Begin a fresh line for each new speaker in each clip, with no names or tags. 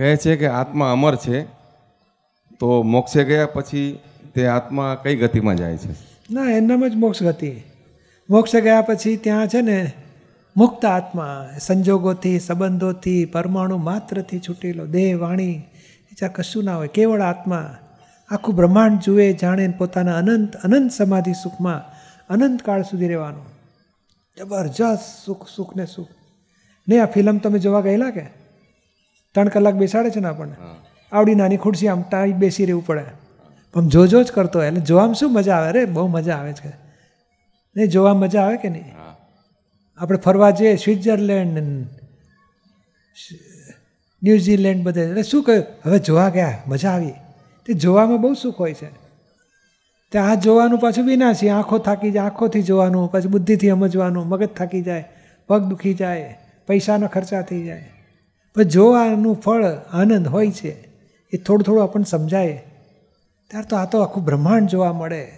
કહે છે કે આત્મા અમર છે, તો મોક્ષે ગયા પછી તે આત્મા કઈ ગતિમાં જાય છે?
ના, એનામાં જ મોક્ષ ગતિ. મોક્ષ ગયા પછી ત્યાં છે ને, મુક્ત આત્મા, સંજોગોથી, સંબંધોથી, પરમાણુ માત્રથી છૂટેલો દેહ, વાણી બીજા કશું ના હોય, કેવળ આત્મા. આખું બ્રહ્માંડ જુએ, જાણે પોતાના અનંત અનંત સમાધિ સુખમાં, અનંત કાળ સુધી રહેવાનું. જબરજસ્ત સુખ સુખ ને સુખ. ને આ ફિલ્મ તમે જોવા ગયેલા કે? ત્રણ કલાક બેસાડે છે ને આપણને. આવડી નાની ખુરશી આમ ટાઈ બેસી રહેવું પડે. પણ જોજો જ કરતો હોય. એટલે જોવામાં શું મજા આવે રે? બહુ મજા આવે છે. નહીં જોવા મજા આવે કે નહીં? આપણે ફરવા જઈએ સ્વિટ્ઝરલેન્ડ ન્યૂઝીલેન્ડ બધે. એટલે શું કહ્યું? હવે જોવા ગયા મજા આવી. તે જોવામાં બહુ સુખ હોય છે. તે આ જોવાનું પાછું વિનાશી. આંખો થાકી જાય આંખોથી જોવાનું પછી બુદ્ધિથી સમજવાનું મગજ થાકી જાય પગ દુખી જાય પૈસાનો ખર્ચા થઈ જાય. પણ જો આનું ફળ આનંદ હોય છે એ થોડું થોડું આપણને સમજાય ત્યાર તો આ તો આખું બ્રહ્માંડ જોવા મળે.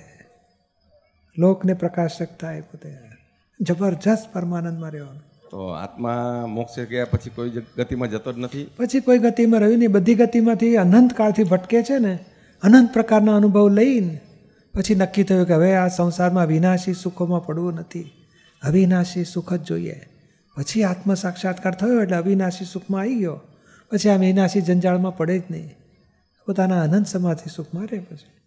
લોકને પ્રકાશક થાય પોતે. જબરજસ્ત પરમાનંદમાં રહેવાનું.
તો આત્મા મોક્ષે ગયા પછી કોઈ ગતિમાં જતો જ નથી?
પછી કોઈ ગતિમાં રહ્યું નહીં. બધી ગતિમાંથી અનંત કાળથી ભટકે છે ને અનંત પ્રકારના અનુભવ લઈને પછી નક્કી થયું કે હવે આ સંસારમાં વિનાશી સુખોમાં પડવું નથી. અવિનાશી સુખ જ જોઈએ. પછી આત્મ સાક્ષાત્કાર થયો એટલે અવિનાશી સુખમાં આવી ગયો. પછી આમ વિનાશી જંજાળમાં પડે જ નહીં. પોતાના આનંદ સમાથી સુખમાં રહે પછી.